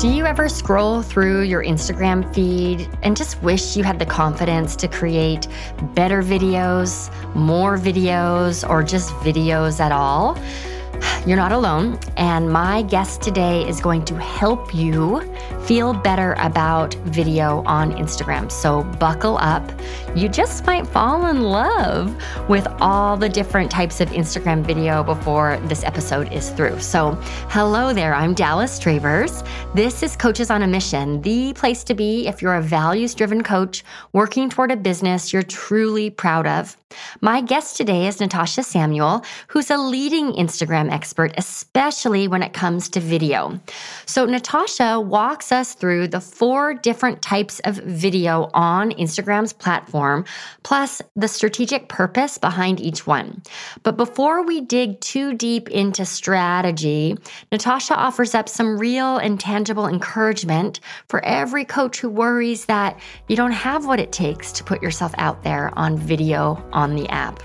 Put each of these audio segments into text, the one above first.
Do you ever scroll through your Instagram feed and just wish you had the confidence to create better videos, more videos, or just videos at all? You're not alone, and my guest today is going to help you feel better about video on Instagram. So, buckle up. You just might fall in love with all the different types of Instagram video before this episode is through. So, hello there. I'm Dallas Travers. This is Coaches on a Mission, the place to be if you're a values driven coach working toward a business you're truly proud of. My guest today is Natasha Samuel, who's a leading Instagram expert, especially when it comes to video. So, Natasha walks us through the four different types of video on Instagram's platform, plus the strategic purpose behind each one. But before we dig too deep into strategy, Natasha offers up some real and tangible encouragement for every coach who worries that you don't have what it takes to put yourself out there on video on the app.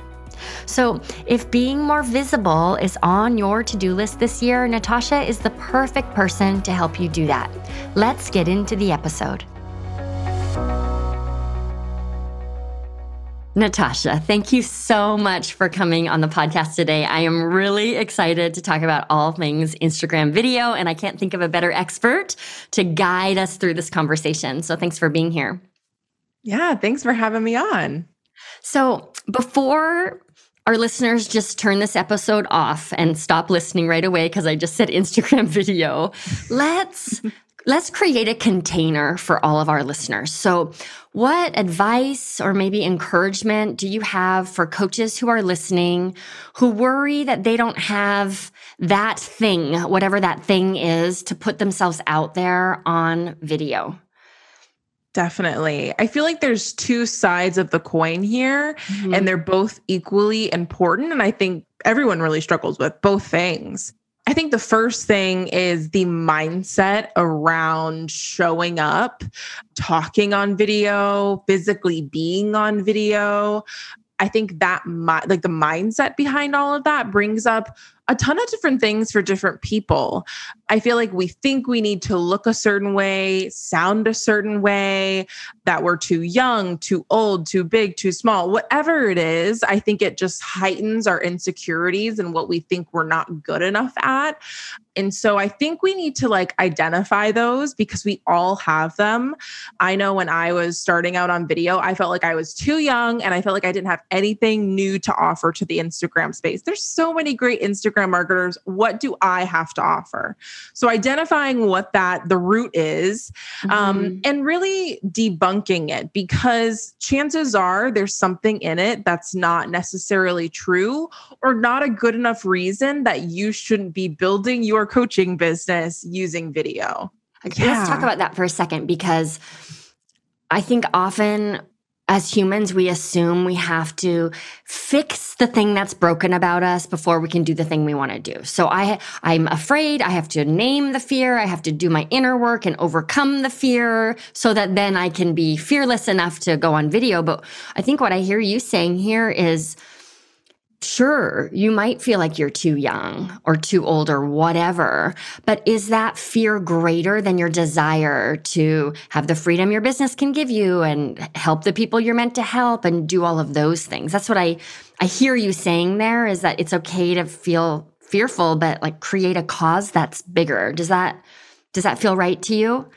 So, if being more visible is on your to do list this year, Natasha is the perfect person to help you do that. Let's get into the episode. Natasha, thank you so much for coming on the podcast today. I am really excited to talk about all things Instagram video, and I can't think of a better expert to guide us through this conversation. So, thanks for being here. Yeah, thanks for having me on. So, before our listeners just turn this episode off and stop listening right away because I just said Instagram video, let's let's create a container for all of our listeners. So, what advice or maybe encouragement do you have for coaches who are listening who worry that they don't have that thing, whatever that thing is, to put themselves out there on video? Definitely. I feel like there's two sides of the coin here, mm-hmm. and they're both equally important. And I think everyone really struggles with both things. I think the first thing is the mindset around showing up, talking on video, physically being on video. I think that like the mindset behind all of that brings up a ton of different things for different people. I feel like we think we need to look a certain way, sound a certain way, that we're too young, too old, too big, too small, whatever it is. I think it just heightens our insecurities and what we think we're not good enough at. And so I think we need to like identify those because we all have them. I know when I was starting out on video, I felt like I was too young and I felt like I didn't have anything new to offer to the Instagram space. There's so many great Instagram marketers. What do I have to offer? So identifying what that the root is um, mm-hmm. um, and really debunking it because chances are there's something in it that's not necessarily true or not a good enough reason that you shouldn't be building your coaching business using video. Yeah. Let's talk about that for a second because I think often as humans, we assume we have to fix the thing that's broken about us before we can do the thing we want to do. So I, I'm afraid I have to name the fear. I have to do my inner work and overcome the fear so that then I can be fearless enough to go on video. But I think what I hear you saying here is, Sure, you might feel like you're too young or too old or whatever, but is that fear greater than your desire to have the freedom your business can give you and help the people you're meant to help and do all of those things? That's what I I hear you saying there is that it's okay to feel fearful but like create a cause that's bigger. Does that does that feel right to you?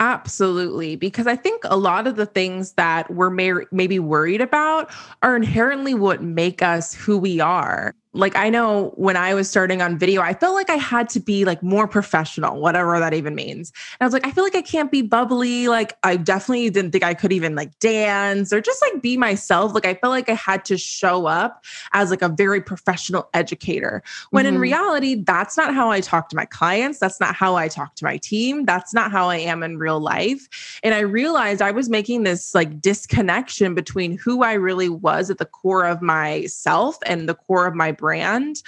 Absolutely. Because I think a lot of the things that we're may- maybe worried about are inherently what make us who we are like I know when I was starting on video, I felt like I had to be like more professional, whatever that even means. And I was like, I feel like I can't be bubbly. Like I definitely didn't think I could even like dance or just like be myself. Like I felt like I had to show up as like a very professional educator. When mm-hmm. in reality, that's not how I talk to my clients. That's not how I talk to my team. That's not how I am in real life. And I realized I was making this like disconnection between who I really was at the core of myself and the core of my brand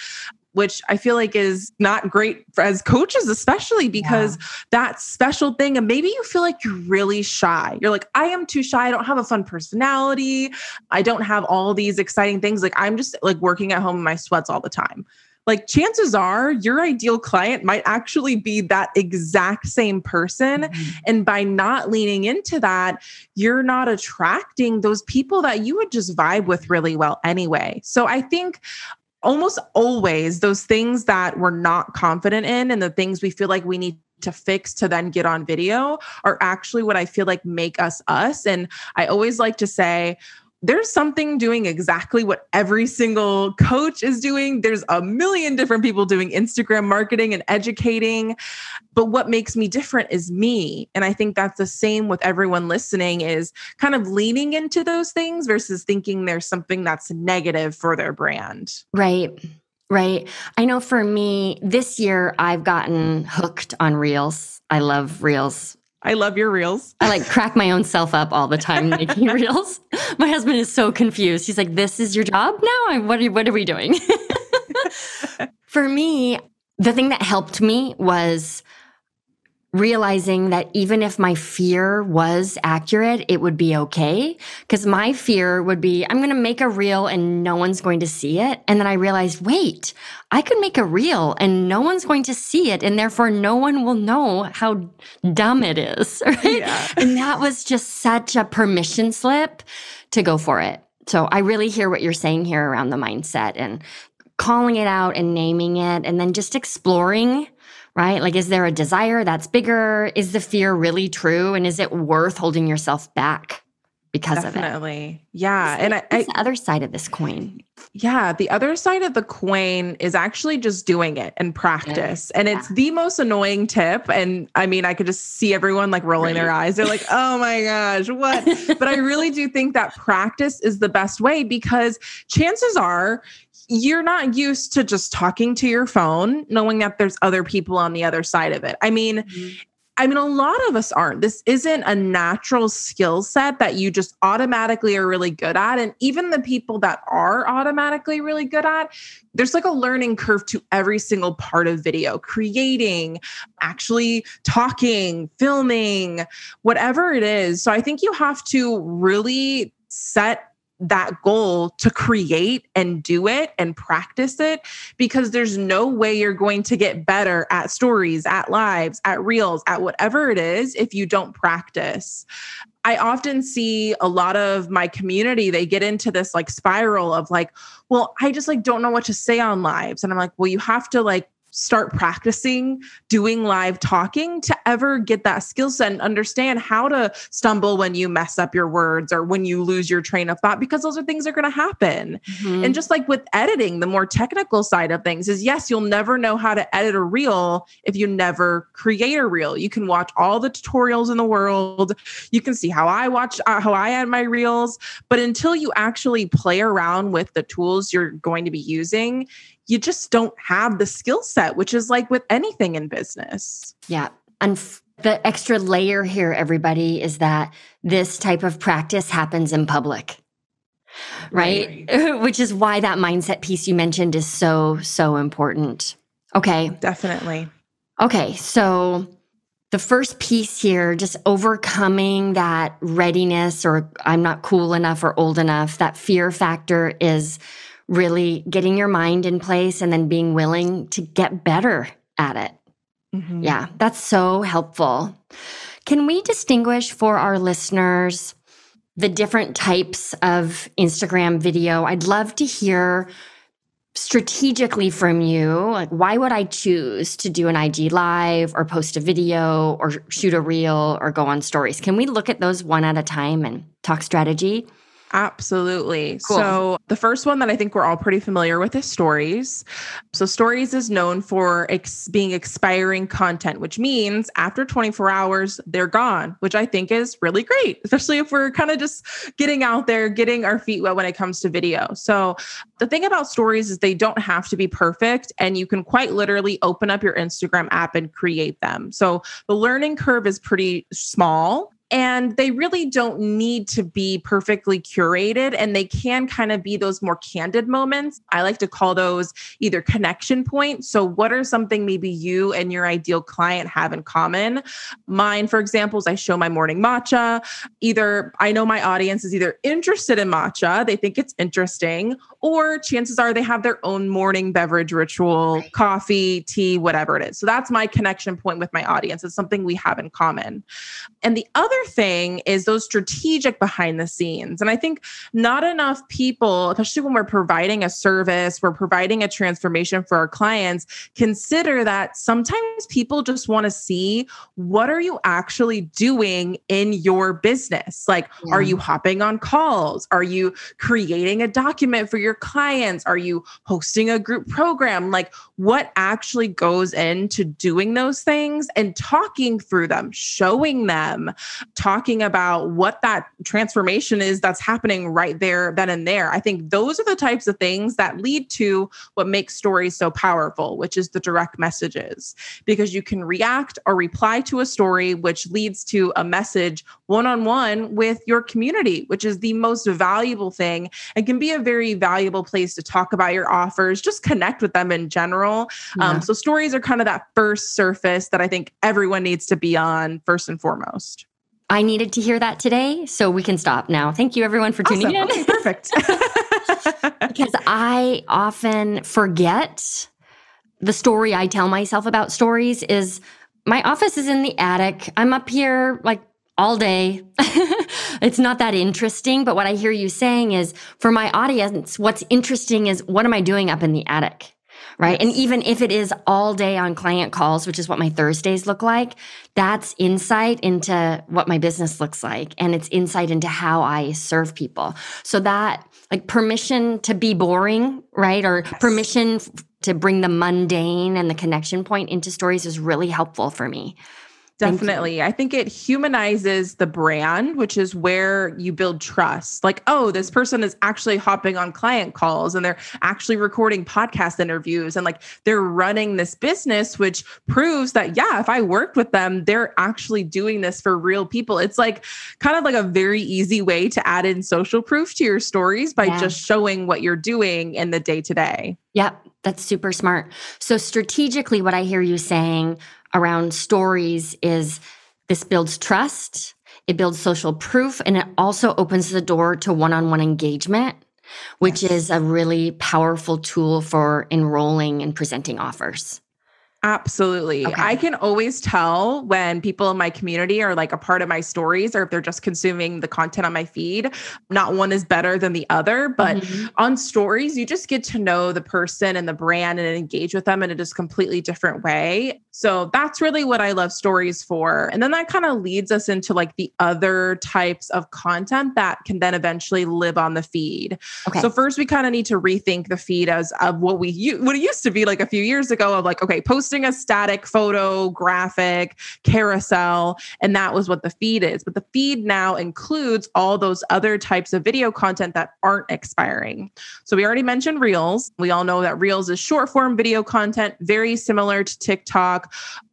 which I feel like is not great for, as coaches, especially because yeah. that special thing. And maybe you feel like you're really shy. You're like, I am too shy. I don't have a fun personality. I don't have all these exciting things. Like, I'm just like working at home in my sweats all the time. like chances are your ideal client might actually be that exact same person. Mm-hmm. And by not leaning into that, you're not attracting those people that you would just vibe with really well anyway. So I think almost always those things that we're not confident in and the things we feel like we need to fix to then get on video are actually what I feel like make us us. And I always like to say, there's something doing exactly what every single coach is doing. There's a million different people doing Instagram marketing and educating. But what makes me different is me. And I think that's the same with everyone listening is kind of leaning into those things versus thinking there's something that's negative for their brand. Right. Right. I know for me, this year I've gotten hooked on Reels. I love Reels. I love your reels. I like crack my own self up all the time making reels. My husband is so confused. He's like, "This is your job now? What are what are we doing?" For me, the thing that helped me was realizing that even if my fear was accurate, it would be okay. Because my fear would be, I'm going to make a reel and no one's going to see it. And then I realized, wait, I could make a reel and no one's going to see it. And therefore, no one will know how dumb it is. Right. Yeah. and that was just such a permission slip to go for it. So I really hear what you're saying here around the mindset and calling it out and naming it and then just exploring right? Like, is there a desire that's bigger? Is the fear really true? And is it worth holding yourself back because Definitely. of it? Definitely. Yeah. and I, I, the other side of this coin. Yeah. The other side of the coin is actually just doing it and practice. Yeah. And it's yeah. the most annoying tip. And I mean, I could just see everyone like rolling right. their eyes. They're like, oh my gosh, what? but I really do think that practice is the best way because chances are you're not used to just talking to your phone, knowing that there's other people on the other side of it. I mean, mm-hmm. I mean, a lot of us aren't. This isn't a natural skill set that you just automatically are really good at. And even the people that are automatically really good at, there's like a learning curve to every single part of video creating, actually talking, filming, whatever it is. So I think you have to really set that goal to create and do it and practice it because there's no way you're going to get better at stories, at lives, at reels, at whatever it is if you don't practice. I often see a lot of my community, they get into this like spiral of like, well, I just like don't know what to say on lives. And I'm like, well, you have to like start practicing doing live talking to ever get that skill set and understand how to stumble when you mess up your words or when you lose your train of thought because those are things that are going to happen. Mm-hmm. And just like with editing, the more technical side of things is yes, you'll never know how to edit a reel if you never create a reel. You can watch all the tutorials in the world. You can see how I watch uh, how I add my reels, but until you actually play around with the tools you're going to be using, you just don't have the skill set, which is like with anything in business. Yeah. And the extra layer here, everybody, is that this type of practice happens in public. Right? right. which is why that mindset piece you mentioned is so, so important. Okay. Definitely. Okay. So the first piece here, just overcoming that readiness or I'm not cool enough or old enough, that fear factor is really getting your mind in place and then being willing to get better at it. Mm-hmm. Yeah, that's so helpful. Can we distinguish for our listeners the different types of Instagram video? I'd love to hear strategically from you like why would i choose to do an ig live or post a video or shoot a reel or go on stories can we look at those one at a time and talk strategy Absolutely. Cool. So, the first one that I think we're all pretty familiar with is stories. So, stories is known for ex- being expiring content, which means after 24 hours, they're gone, which I think is really great, especially if we're kind of just getting out there, getting our feet wet when it comes to video. So, the thing about stories is they don't have to be perfect, and you can quite literally open up your Instagram app and create them. So, the learning curve is pretty small and they really don't need to be perfectly curated and they can kind of be those more candid moments. I like to call those either connection points. So, what are something maybe you and your ideal client have in common? Mine, for example, is I show my morning matcha. Either I know my audience is either interested in matcha, they think it's interesting, or chances are they have their own morning beverage ritual, coffee, tea, whatever it is. So, that's my connection point with my audience. It's something we have in common. And the other thing is those strategic behind the scenes. And I think not enough people, especially when we're providing a service, we're providing a transformation for our clients, consider that sometimes people just want to see what are you actually doing in your business? Like, yeah. are you hopping on calls? Are you creating a document for your clients? Are you hosting a group program? Like, what actually goes into doing those things and talking through them, showing them, talking about what that transformation is that's happening right there, then and there. I think those are the types of things that lead to what makes stories so powerful, which is the direct messages, because you can react or reply to a story, which leads to a message one on one with your community, which is the most valuable thing and can be a very valuable place to talk about your offers, just connect with them in general. Um, yeah. Um, so, stories are kind of that first surface that I think everyone needs to be on first and foremost. I needed to hear that today, so we can stop now. Thank you, everyone, for tuning awesome. in. Okay, perfect. because I often forget the story I tell myself about stories is my office is in the attic. I'm up here like all day. it's not that interesting. But what I hear you saying is for my audience, what's interesting is what am I doing up in the attic? Right? Yes. And even if it is all day on client calls, which is what my Thursdays look like, that's insight into what my business looks like. And it's insight into how I serve people. So that like permission to be boring, right? Or yes. permission to bring the mundane and the connection point into stories is really helpful for me. Definitely. I think it humanizes the brand, which is where you build trust. Like, oh, this person is actually hopping on client calls and they're actually recording podcast interviews and like they're running this business, which proves that, yeah, if I worked with them, they're actually doing this for real people. It's like kind of like a very easy way to add in social proof to your stories by yeah. just showing what you're doing in the day to day. Yep. That's super smart. So, strategically, what I hear you saying around stories is this builds trust, it builds social proof, and it also opens the door to one on one engagement, which yes. is a really powerful tool for enrolling and presenting offers. Absolutely. Okay. I can always tell when people in my community are like a part of my stories or if they're just consuming the content on my feed. Not one is better than the other, but mm-hmm. on stories, you just get to know the person and the brand and engage with them in a just completely different way. So that's really what I love stories for. And then that kind of leads us into like the other types of content that can then eventually live on the feed. Okay. So first we kind of need to rethink the feed as of what we what it used to be like a few years ago of like okay, posting a static photo, graphic, carousel, and that was what the feed is. But the feed now includes all those other types of video content that aren't expiring. So we already mentioned Reels. We all know that Reels is short form video content, very similar to TikTok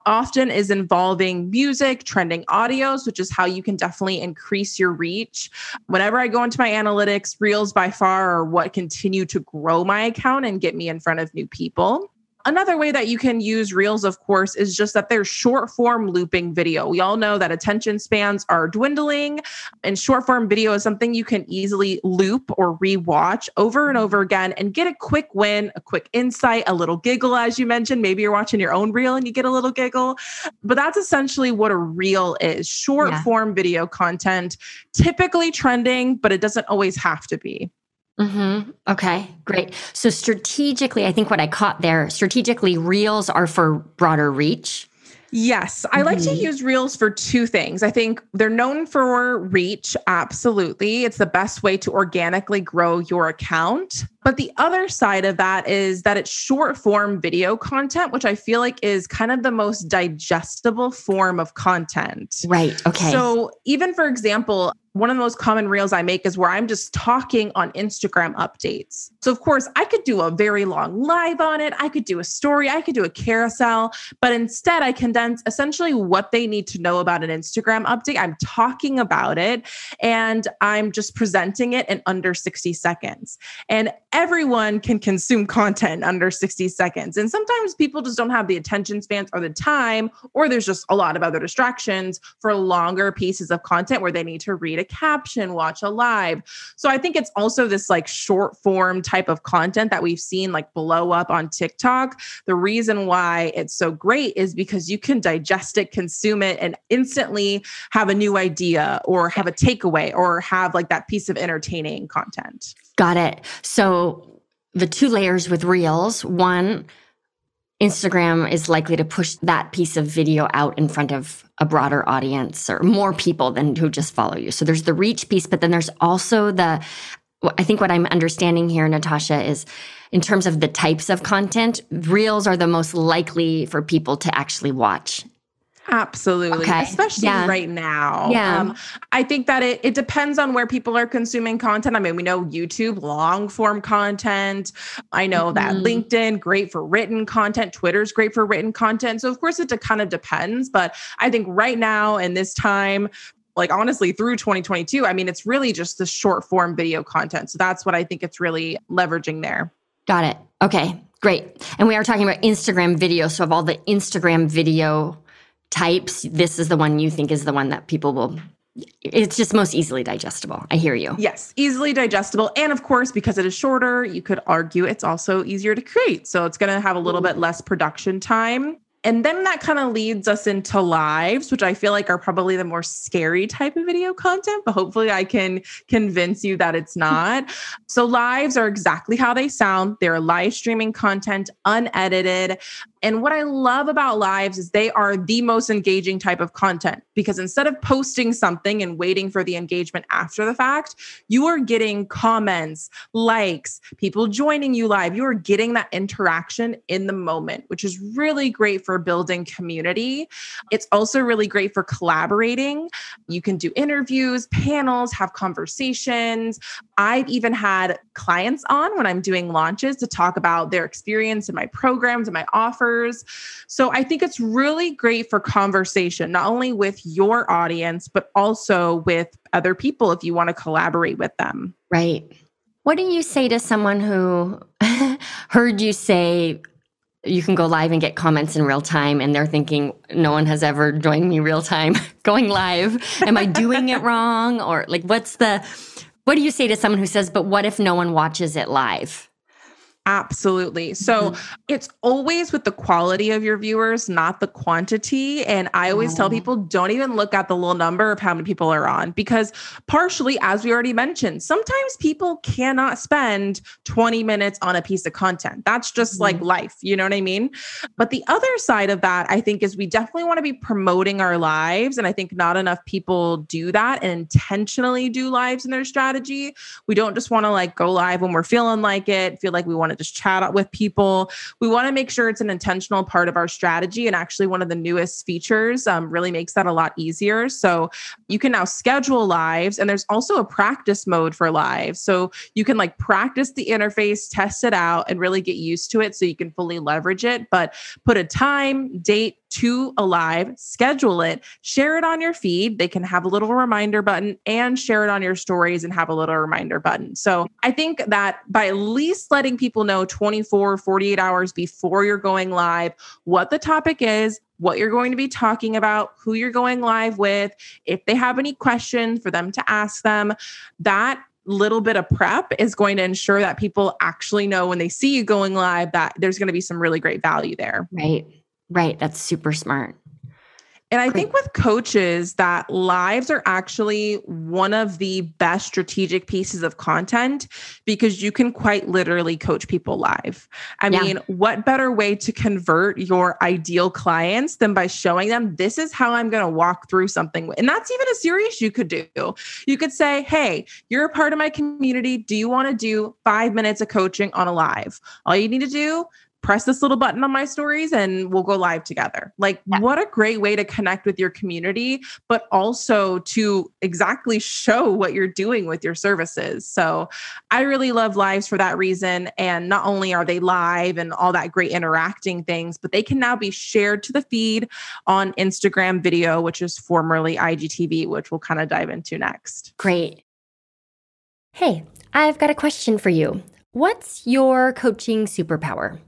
often is involving music, trending audios, which is how you can definitely increase your reach. Whenever I go into my analytics, Reels by far are what continue to grow my account and get me in front of new people. Another way that you can use Reels, of course, is just that they're short form looping video. We all know that attention spans are dwindling, and short form video is something you can easily loop or rewatch over and over again and get a quick win, a quick insight, a little giggle, as you mentioned. Maybe you're watching your own reel and you get a little giggle. But that's essentially what a reel is short yeah. form video content, typically trending, but it doesn't always have to be. Mm-hmm. Okay, great. So strategically, I think what I caught there, strategically, reels are for broader reach. Yes, I like to mm-hmm. use reels for two things. I think they're known for reach, absolutely. It's the best way to organically grow your account. But the other side of that is that it's short form video content, which I feel like is kind of the most digestible form of content. Right. Okay. So, even for example, one of the most common reels I make is where I'm just talking on Instagram updates. So, of course, I could do a very long live on it. I could do a story. I could do a carousel. But instead, I condense essentially what they need to know about an Instagram update. I'm talking about it and I'm just presenting it in under 60 seconds. And everyone can consume content under 60 seconds. And sometimes people just don't have the attention spans or the time, or there's just a lot of other distractions for longer pieces of content where they need to read a caption, watch a live. So I think it's also this like short form type of content that we've seen like blow up on TikTok. The reason why it's so great is because you can digest it, consume it, and instantly have a new idea or have a takeaway or have like that piece of entertaining content. Got it. So the two layers with Reels one, Instagram is likely to push that piece of video out in front of a broader audience or more people than who just follow you. So there's the reach piece, but then there's also the, I think what I'm understanding here, Natasha, is in terms of the types of content, reels are the most likely for people to actually watch Absolutely. Okay. Especially yeah. right now. Yeah. Um, I think that it, it depends on where people are consuming content. I mean, we know YouTube, long form content. I know mm-hmm. that LinkedIn, great for written content. Twitter's great for written content. So, of course, it kind of depends. But I think right now in this time, like honestly through 2022 i mean it's really just the short form video content so that's what i think it's really leveraging there got it okay great and we are talking about instagram video so of all the instagram video types, this is the one you think is the one that people will it's just most easily digestible. I hear you. Yes, easily digestible. And of course, because it is shorter, you could argue it's also easier to create. So it's going to have a little bit less production time. And then that kind of leads us into lives, which I feel like are probably the more scary type of video content, but hopefully I can convince you that it's not. so, lives are exactly how they sound. They're live streaming content, unedited. And what I love about lives is they are the most engaging type of content because instead of posting something and waiting for the engagement after the fact, you are getting comments, likes, people joining you live. You are getting that interaction in the moment, which is really great for building community. It's also really great for collaborating. You can do interviews, panels, have conversations. I've even had clients on when I'm doing launches to talk about their experience in my programs and my offers so I think it's really great for conversation, not only with your audience, but also with other people if you want to collaborate with them. Right. What do you say to someone who heard you say, you can go live and get comments in real time and they're thinking no one has ever joined me real time going live am i doing it wrong or like what's the what do you say to someone who says but what if no one watches it live Absolutely. So mm-hmm. it's always with the quality of your viewers, not the quantity. And I always oh. tell people don't even look at the little number of how many people are on because, partially, as we already mentioned, sometimes people cannot spend 20 minutes on a piece of content. That's just mm-hmm. like life. You know what I mean? But the other side of that, I think, is we definitely want to be promoting our lives. And I think not enough people do that and intentionally do lives in their strategy. We don't just want to like go live when we're feeling like it, feel like we want to just chat with people. We want to make sure it's an intentional part of our strategy. And actually, one of the newest features um, really makes that a lot easier. So you can now schedule lives, and there's also a practice mode for lives. So you can like practice the interface, test it out, and really get used to it so you can fully leverage it. But put a time, date, to Alive, schedule it, share it on your feed. They can have a little reminder button and share it on your stories and have a little reminder button. So I think that by at least letting people know 24, 48 hours before you're going live what the topic is, what you're going to be talking about, who you're going live with, if they have any questions for them to ask them, that little bit of prep is going to ensure that people actually know when they see you going live that there's going to be some really great value there. Right. Right. That's super smart. And I think with coaches, that lives are actually one of the best strategic pieces of content because you can quite literally coach people live. I yeah. mean, what better way to convert your ideal clients than by showing them this is how I'm going to walk through something? And that's even a series you could do. You could say, Hey, you're a part of my community. Do you want to do five minutes of coaching on a live? All you need to do, press this little button on my stories and we'll go live together. Like, yeah. what a great way to connect with your community, but also to exactly show what you're doing with your services. So, I really love lives for that reason. And not only are they live and all that great interacting things, but they can now be shared to the feed on Instagram video, which is formerly IGTV, which we'll kind of dive into next. Great. Hey, I've got a question for you. What's your coaching superpower?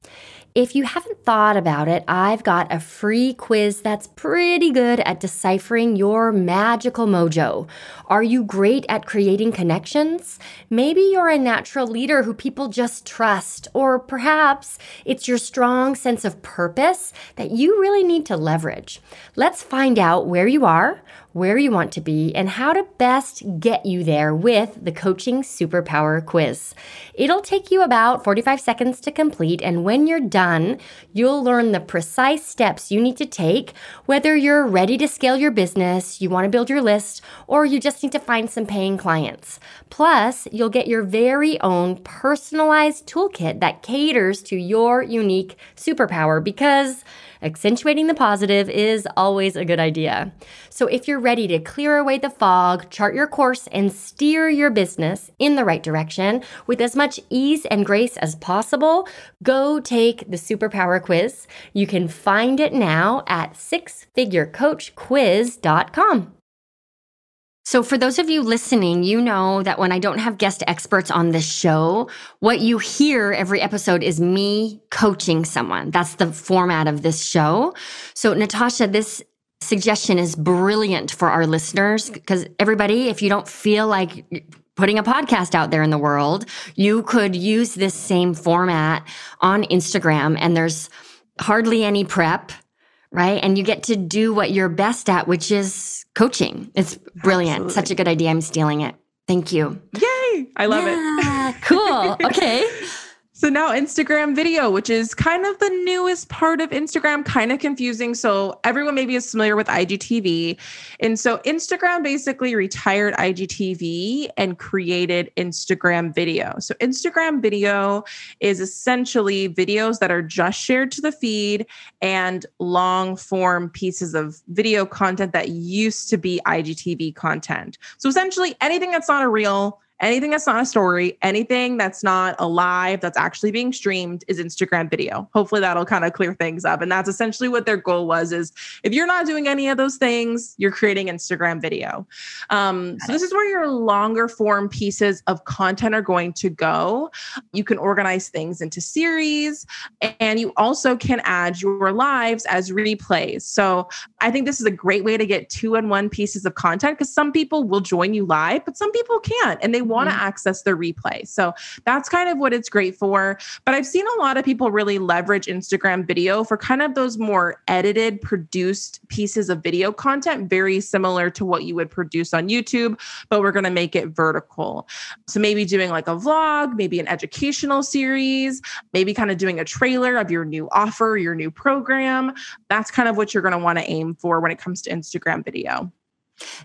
If you haven't thought about it, I've got a free quiz that's pretty good at deciphering your magical mojo. Are you great at creating connections? Maybe you're a natural leader who people just trust, or perhaps it's your strong sense of purpose that you really need to leverage. Let's find out where you are, where you want to be, and how to best get you there with the Coaching Superpower Quiz. It'll take you about 45 seconds to complete, and when you're done, you'll learn the precise steps you need to take, whether you're ready to scale your business, you want to build your list, or you just need to find some paying clients. Plus, you'll get your very own personalized toolkit that caters to your unique superpower because accentuating the positive is always a good idea. So, if you're ready to clear away the fog, chart your course, and steer your business in the right direction with as much ease and grace as possible, go take the Superpower Quiz. You can find it now at sixfigurecoachquiz.com. So, for those of you listening, you know that when I don't have guest experts on this show, what you hear every episode is me coaching someone. That's the format of this show. So, Natasha, this suggestion is brilliant for our listeners because everybody, if you don't feel like putting a podcast out there in the world, you could use this same format on Instagram and there's hardly any prep right? And you get to do what you're best at, which is coaching. It's brilliant. Absolutely. Such a good idea. I'm stealing it. Thank you. Yay. I love yeah, it. cool. Okay. So now Instagram video, which is kind of the newest part of Instagram, kind of confusing. So everyone maybe is familiar with IGTV. And so Instagram basically retired IGTV and created Instagram video. So Instagram video is essentially videos that are just shared to the feed and long form pieces of video content that used to be IGTV content. So essentially anything that's not a reel anything that's not a story, anything that's not a live that's actually being streamed is Instagram video. Hopefully that'll kind of clear things up. And that's essentially what their goal was is if you're not doing any of those things, you're creating Instagram video. Um, so this is where your longer form pieces of content are going to go. You can organize things into series and you also can add your lives as replays. So I think this is a great way to get two and one pieces of content because some people will join you live, but some people can't and they want to mm-hmm. access the replay. So that's kind of what it's great for. But I've seen a lot of people really leverage Instagram video for kind of those more edited, produced pieces of video content, very similar to what you would produce on YouTube, but we're going to make it vertical. So maybe doing like a vlog, maybe an educational series, maybe kind of doing a trailer of your new offer, your new program. That's kind of what you're going to want to aim for when it comes to Instagram video.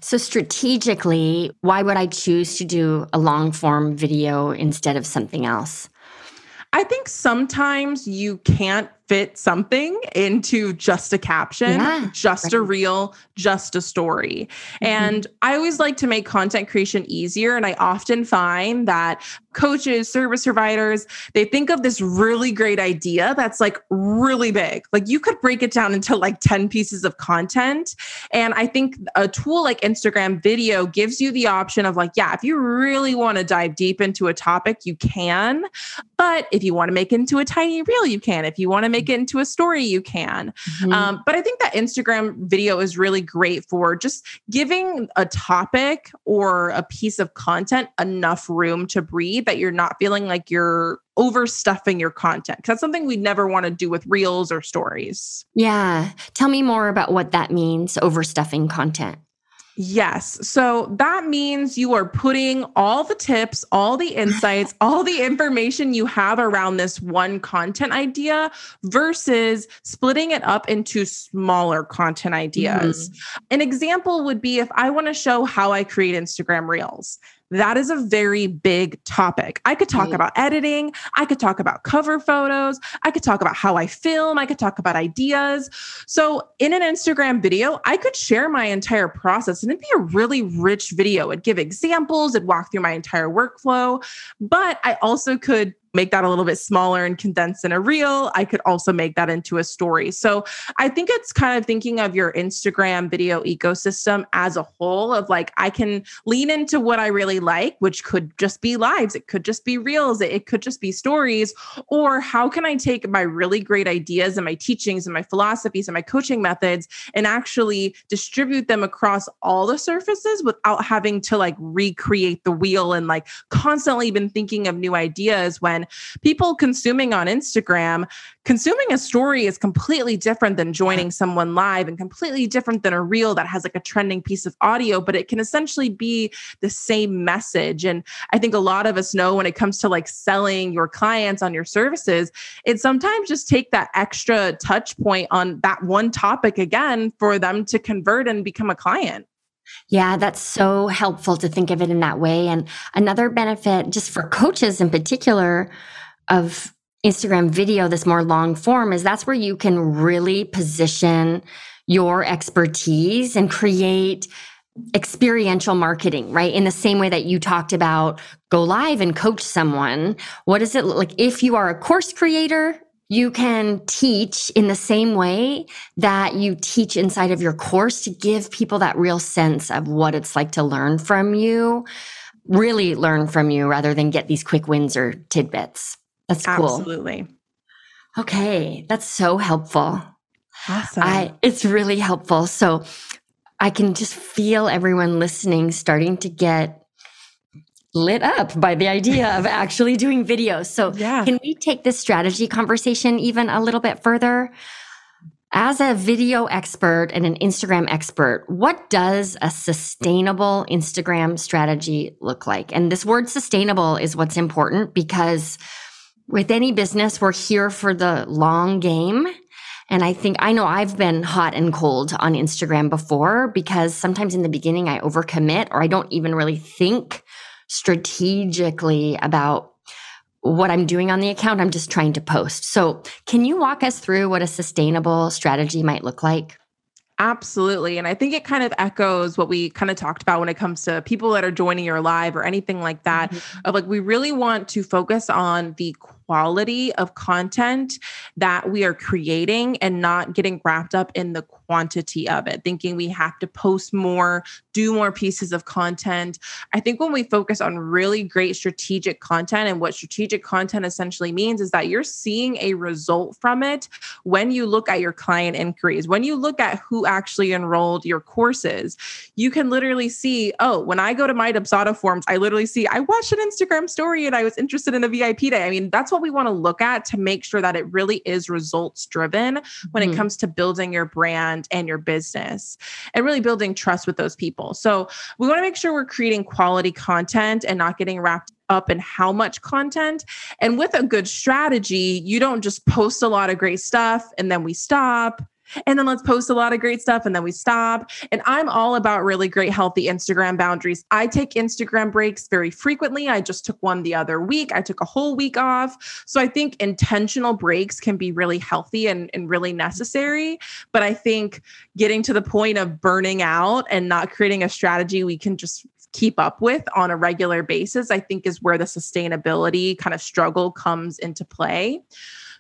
So, strategically, why would I choose to do a long form video instead of something else? I think sometimes you can't fit something into just a caption, yeah, just right. a reel, just a story. Mm-hmm. And I always like to make content creation easier. And I often find that coaches, service providers, they think of this really great idea that's like really big. Like you could break it down into like 10 pieces of content. And I think a tool like Instagram video gives you the option of like, yeah, if you really want to dive deep into a topic, you can. But if you want to make it into a tiny reel, you can. If you want to make make it into a story, you can. Mm-hmm. Um, but I think that Instagram video is really great for just giving a topic or a piece of content enough room to breathe that you're not feeling like you're overstuffing your content. That's something we never want to do with reels or stories. Yeah. Tell me more about what that means, overstuffing content. Yes. So that means you are putting all the tips, all the insights, all the information you have around this one content idea versus splitting it up into smaller content ideas. Mm-hmm. An example would be if I want to show how I create Instagram Reels that is a very big topic. I could talk right. about editing. I could talk about cover photos. I could talk about how I film. I could talk about ideas. So, in an Instagram video, I could share my entire process and it'd be a really rich video. It'd give examples, it'd walk through my entire workflow. But I also could make that a little bit smaller and condense in a reel. I could also make that into a story. So I think it's kind of thinking of your Instagram video ecosystem as a whole of like, I can lean into what I really like, which could just be lives, it could just be reels, it could just be stories. Or how can I take my really great ideas and my teachings and my philosophies and my coaching methods and actually distribute them across all the surfaces without having to like recreate the wheel and like constantly been thinking of new ideas when people consuming on Instagram, consuming a story is completely different than joining someone live and completely different than a reel that has like a trending piece of audio, but it can essentially be the same message. And I think a lot of us know when it comes to like selling your clients on your services, it sometimes just take that extra touch point on that one topic again for them to convert and become a client. Yeah, that's so helpful to think of it in that way. And another benefit, just for coaches in particular, of Instagram video, this more long form, is that's where you can really position your expertise and create experiential marketing, right? In the same way that you talked about go live and coach someone. What does it like if you are a course creator you can teach in the same way that you teach inside of your course to give people that real sense of what it's like to learn from you, really learn from you rather than get these quick wins or tidbits. That's cool. Absolutely. Okay, that's so helpful. Awesome. I, it's really helpful. So I can just feel everyone listening starting to get lit up by the idea of actually doing videos. So, yeah. can we take this strategy conversation even a little bit further? As a video expert and an Instagram expert, what does a sustainable Instagram strategy look like? And this word sustainable is what's important because with any business, we're here for the long game. And I think I know I've been hot and cold on Instagram before because sometimes in the beginning I overcommit or I don't even really think strategically about what I'm doing on the account. I'm just trying to post. So, can you walk us through what a sustainable strategy might look like? Absolutely. And I think it kind of echoes what we kind of talked about when it comes to people that are joining your live or anything like that. Mm-hmm. Of like, we really want to focus on the quality of content that we are creating and not getting wrapped up in the quantity of it, thinking we have to post more, do more pieces of content. I think when we focus on really great strategic content, and what strategic content essentially means is that you're seeing a result from it when you look at your client inquiries, when you look at who actually enrolled your courses, you can literally see, oh, when I go to my Dubsado forms, I literally see, I watched an Instagram story and I was interested in a VIP day. I mean, that's what we want to look at to make sure that it really is results driven when mm-hmm. it comes to building your brand brand and your business and really building trust with those people. So we want to make sure we're creating quality content and not getting wrapped up in how much content. And with a good strategy, you don't just post a lot of great stuff and then we stop and then let's post a lot of great stuff and then we stop. And I'm all about really great, healthy Instagram boundaries. I take Instagram breaks very frequently. I just took one the other week. I took a whole week off. So I think intentional breaks can be really healthy and, and really necessary. But I think getting to the point of burning out and not creating a strategy we can just keep up with on a regular basis, I think is where the sustainability kind of struggle comes into play.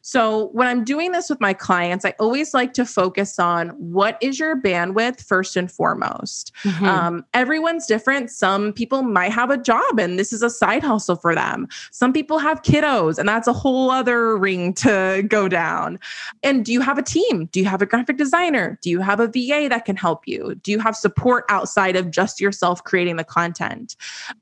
So when I'm doing this with my clients, I always like to focus on what is your bandwidth first and foremost. Mm-hmm. Um, everyone's different. Some people might have a job and this is a side hustle for them. Some people have kiddos and that's a whole other ring to go down. And do you have a team? Do you have a graphic designer? Do you have a VA that can help you? Do you have support outside of just yourself creating the content?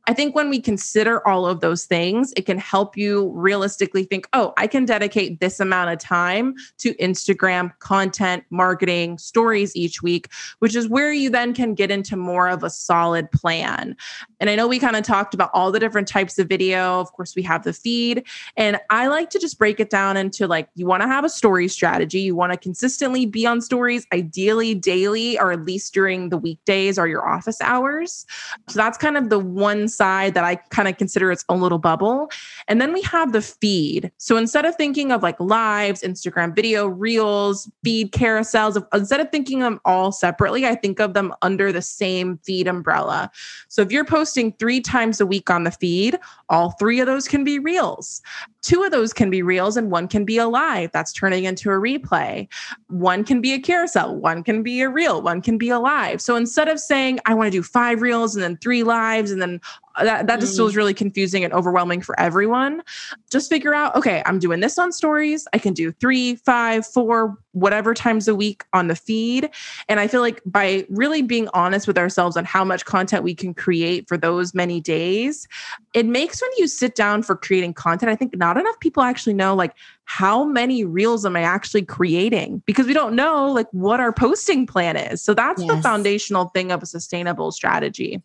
I think when we consider all of those things, it can help you realistically think, oh, I can dedicate this amount of time to Instagram content, marketing, stories each week, which is where you then can get into more of a solid plan. And I know we kind of talked about all the different types of video. Of course, we have the feed. And I like to just break it down into like, you want to have a story strategy. You want to consistently be on stories, ideally daily, or at least during the weekdays or your office hours. So that's kind of the one side that I kind of consider its own little bubble. And then we have the feed. So instead of thinking of like lives, Instagram video, reels, feed carousels, instead of thinking of them all separately, I think of them under the same feed umbrella. So if you're posting three times a week on the feed, all three of those can be reels. Two of those can be reels and one can be a live that's turning into a replay. One can be a carousel, one can be a reel, one can be a live. So instead of saying, I want to do five reels and then three lives and then that, that just mm. feels really confusing and overwhelming for everyone. Just figure out, okay, I'm doing this on stories. I can do three, five, four, whatever times a week on the feed. And I feel like by really being honest with ourselves on how much content we can create for those many days, it makes when you sit down for creating content, I think not enough people actually know like how many reels am I actually creating? Because we don't know like what our posting plan is. So that's yes. the foundational thing of a sustainable strategy.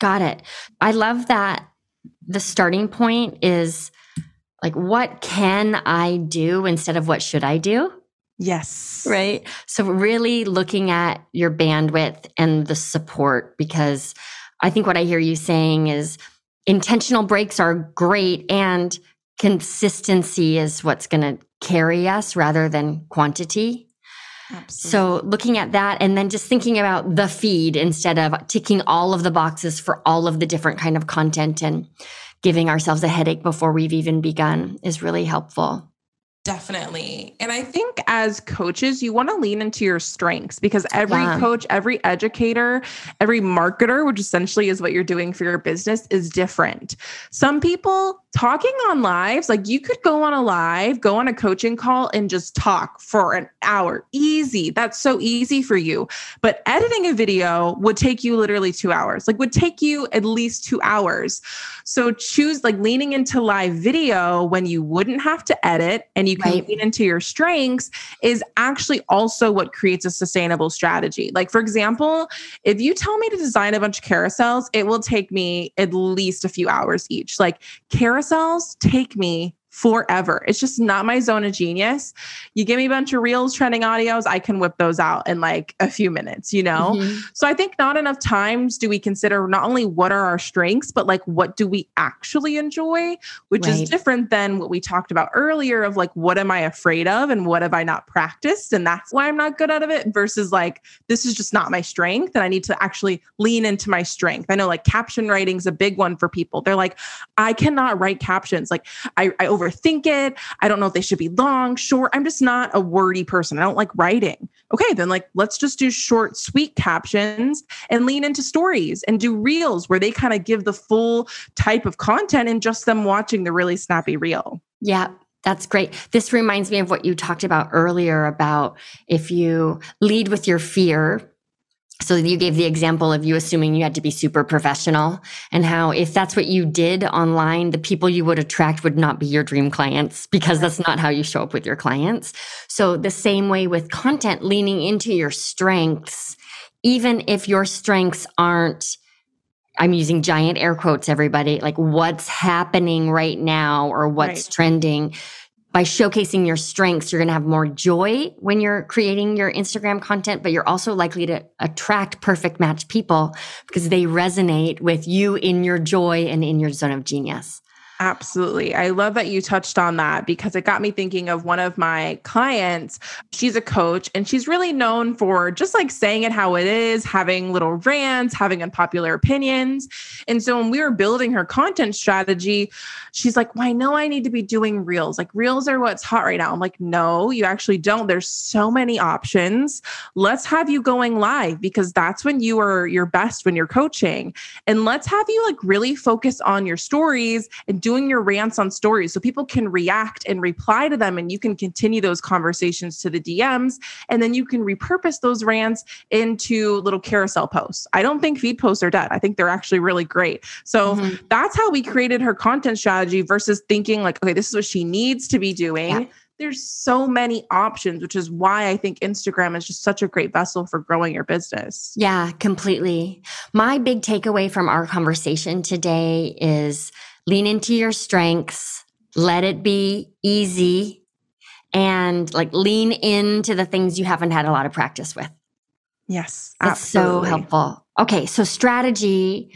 Got it. I love that the starting point is like, what can I do instead of what should I do? Yes. Right. So, really looking at your bandwidth and the support, because I think what I hear you saying is intentional breaks are great and consistency is what's going to carry us rather than quantity. Absolutely. So looking at that and then just thinking about the feed instead of ticking all of the boxes for all of the different kind of content and giving ourselves a headache before we've even begun is really helpful. Definitely. And I think as coaches, you want to lean into your strengths because every yeah. coach, every educator, every marketer, which essentially is what you're doing for your business, is different. Some people talking on lives, like you could go on a live, go on a coaching call and just talk for an hour. Easy. That's so easy for you. But editing a video would take you literally two hours, like would take you at least two hours. So choose like leaning into live video when you wouldn't have to edit and you can right. lean into your strengths is actually also what creates a sustainable strategy. Like, for example, if you tell me to design a bunch of carousels, it will take me at least a few hours each. Like, take me forever. It's just not my zone of genius. You give me a bunch of reels, trending audios, I can whip those out in like a few minutes, you know? Mm-hmm. So I think not enough times do we consider not only what are our strengths, but like what do we actually enjoy, which right. is different than what we talked about earlier of like, what am I afraid of and what have I not practiced? And that's why I'm not good out of it versus like, this is just not my strength and I need to actually lean into my strength. I know like caption writing is a big one for people. They're like, I cannot write captions. Like I, I over overthink it. I don't know if they should be long, short. I'm just not a wordy person. I don't like writing. Okay, then like let's just do short, sweet captions and lean into stories and do reels where they kind of give the full type of content and just them watching the really snappy reel. Yeah, that's great. This reminds me of what you talked about earlier about if you lead with your fear, so you gave the example of you assuming you had to be super professional and how if that's what you did online, the people you would attract would not be your dream clients because that's not how you show up with your clients. So the same way with content, leaning into your strengths, even if your strengths aren't I'm using giant air quotes, everybody, like what's happening right now or what's right. trending by showcasing your strengths, you're going to have more joy when you're creating your Instagram content, but you're also likely to attract perfect match people because they resonate with you in your joy and in your zone of genius. Absolutely. I love that you touched on that because it got me thinking of one of my clients. She's a coach and she's really known for just like saying it how it is, having little rants, having unpopular opinions. And so when we were building her content strategy, she's like, Well, I know I need to be doing reels. Like, reels are what's hot right now. I'm like, No, you actually don't. There's so many options. Let's have you going live because that's when you are your best when you're coaching. And let's have you like really focus on your stories and do doing your rants on stories so people can react and reply to them and you can continue those conversations to the DMs and then you can repurpose those rants into little carousel posts. I don't think feed posts are dead. I think they're actually really great. So mm-hmm. that's how we created her content strategy versus thinking like okay this is what she needs to be doing. Yeah there's so many options, which is why I think Instagram is just such a great vessel for growing your business. Yeah, completely. My big takeaway from our conversation today is lean into your strengths, let it be easy, and like lean into the things you haven't had a lot of practice with. Yes, it's so helpful. Okay, so strategy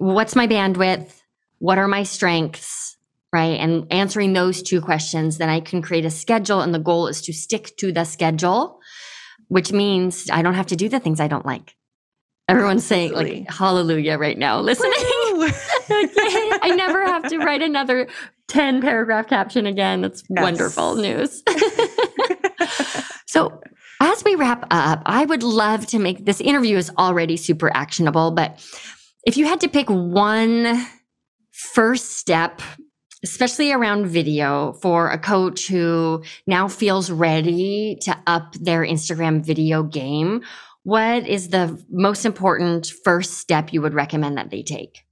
what's my bandwidth? What are my strengths? Right. And answering those two questions, then I can create a schedule. And the goal is to stick to the schedule, which means I don't have to do the things I don't like. Everyone's saying like hallelujah right now, listening. I never have to write another 10 paragraph caption again. That's yes. wonderful news. so, as we wrap up, I would love to make this interview is already super actionable, but if you had to pick one first step, especially around video for a coach who now feels ready to up their Instagram video game, what is the most important first step you would recommend that they take?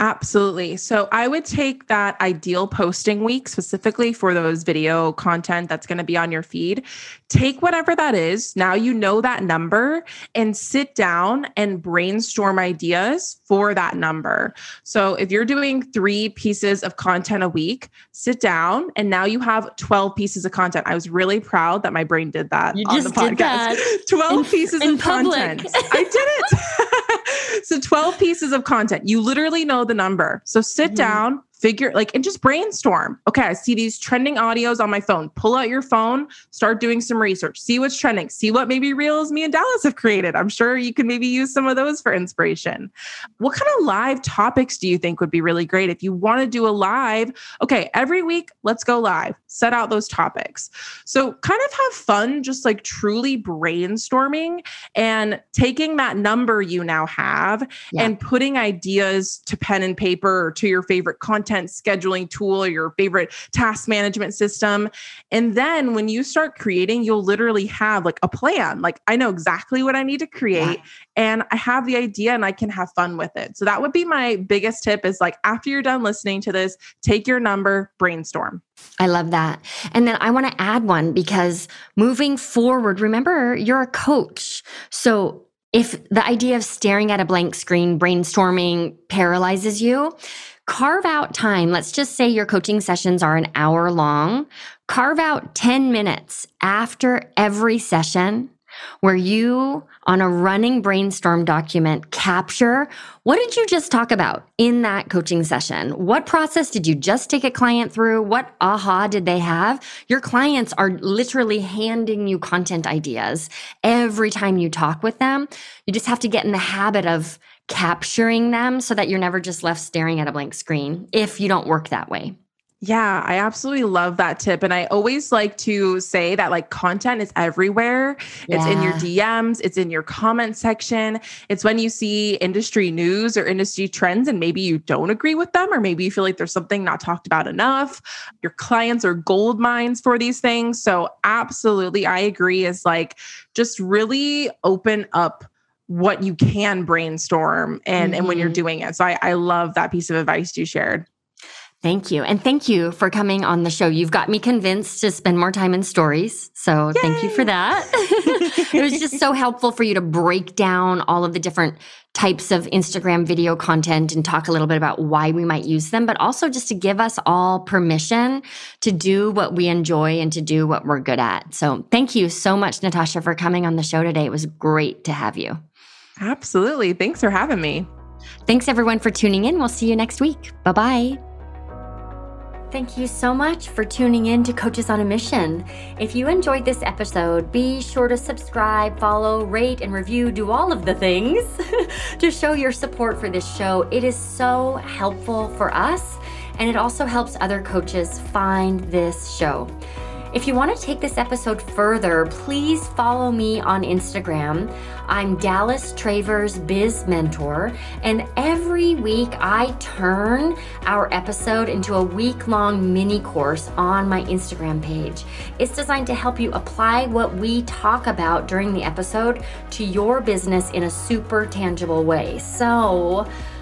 Absolutely. So I would take that ideal posting week specifically for those video content that's going to be on your feed. Take whatever that is. Now you know that number and sit down and brainstorm ideas for that number. So if you're doing three pieces of content a week, sit down and now you have 12 pieces of content. I was really proud that my brain did that you on the podcast. 12 in, pieces in of public. content. I did it. so 12 pieces of content. You literally know the number. So sit mm-hmm. down, figure like and just brainstorm. Okay, I see these trending audios on my phone. Pull out your phone, start doing some research, see what's trending, see what maybe reels me and Dallas have created. I'm sure you can maybe use some of those for inspiration. What kind of live topics do you think would be really great if you want to do a live? Okay, every week, let's go live. Set out those topics. So kind of have fun just like truly brainstorming and taking that number you now have yeah. and putting ideas to pen and paper or to your favorite content content scheduling tool or your favorite task management system. And then when you start creating, you'll literally have like a plan. Like, I know exactly what I need to create yeah. and I have the idea and I can have fun with it. So that would be my biggest tip is like after you're done listening to this, take your number, brainstorm. I love that. And then I want to add one because moving forward, remember you're a coach. So if the idea of staring at a blank screen, brainstorming paralyzes you, carve out time. Let's just say your coaching sessions are an hour long. Carve out 10 minutes after every session where you, on a running brainstorm document, capture what did you just talk about in that coaching session? What process did you just take a client through? What aha did they have? Your clients are literally handing you content ideas every time you talk with them. You just have to get in the habit of capturing them so that you're never just left staring at a blank screen if you don't work that way. Yeah, I absolutely love that tip. And I always like to say that like content is everywhere. Yeah. It's in your DMs, it's in your comment section. It's when you see industry news or industry trends and maybe you don't agree with them, or maybe you feel like there's something not talked about enough. Your clients are gold mines for these things. So, absolutely, I agree, is like just really open up what you can brainstorm and, mm-hmm. and when you're mm-hmm. doing it. So I, I love that piece of advice you shared. Thank you. And thank you for coming on the show. You've got me convinced to spend more time in stories. So Yay! thank you for that. it was just so helpful for you to break down all of the different types of Instagram video content and talk a little bit about why we might use them, but also just to give us all permission to do what we enjoy and to do what we're good at. So thank you so much, Natasha, for coming on the show today. It was great to have you. Absolutely. Thanks for having me. Thanks everyone for tuning in. We'll see you next week. Bye bye. Thank you so much for tuning in to Coaches on a Mission. If you enjoyed this episode, be sure to subscribe, follow, rate, and review, do all of the things to show your support for this show. It is so helpful for us, and it also helps other coaches find this show. If you want to take this episode further, please follow me on Instagram. I'm Dallas Travers Biz Mentor, and every week I turn our episode into a week long mini course on my Instagram page. It's designed to help you apply what we talk about during the episode to your business in a super tangible way. So,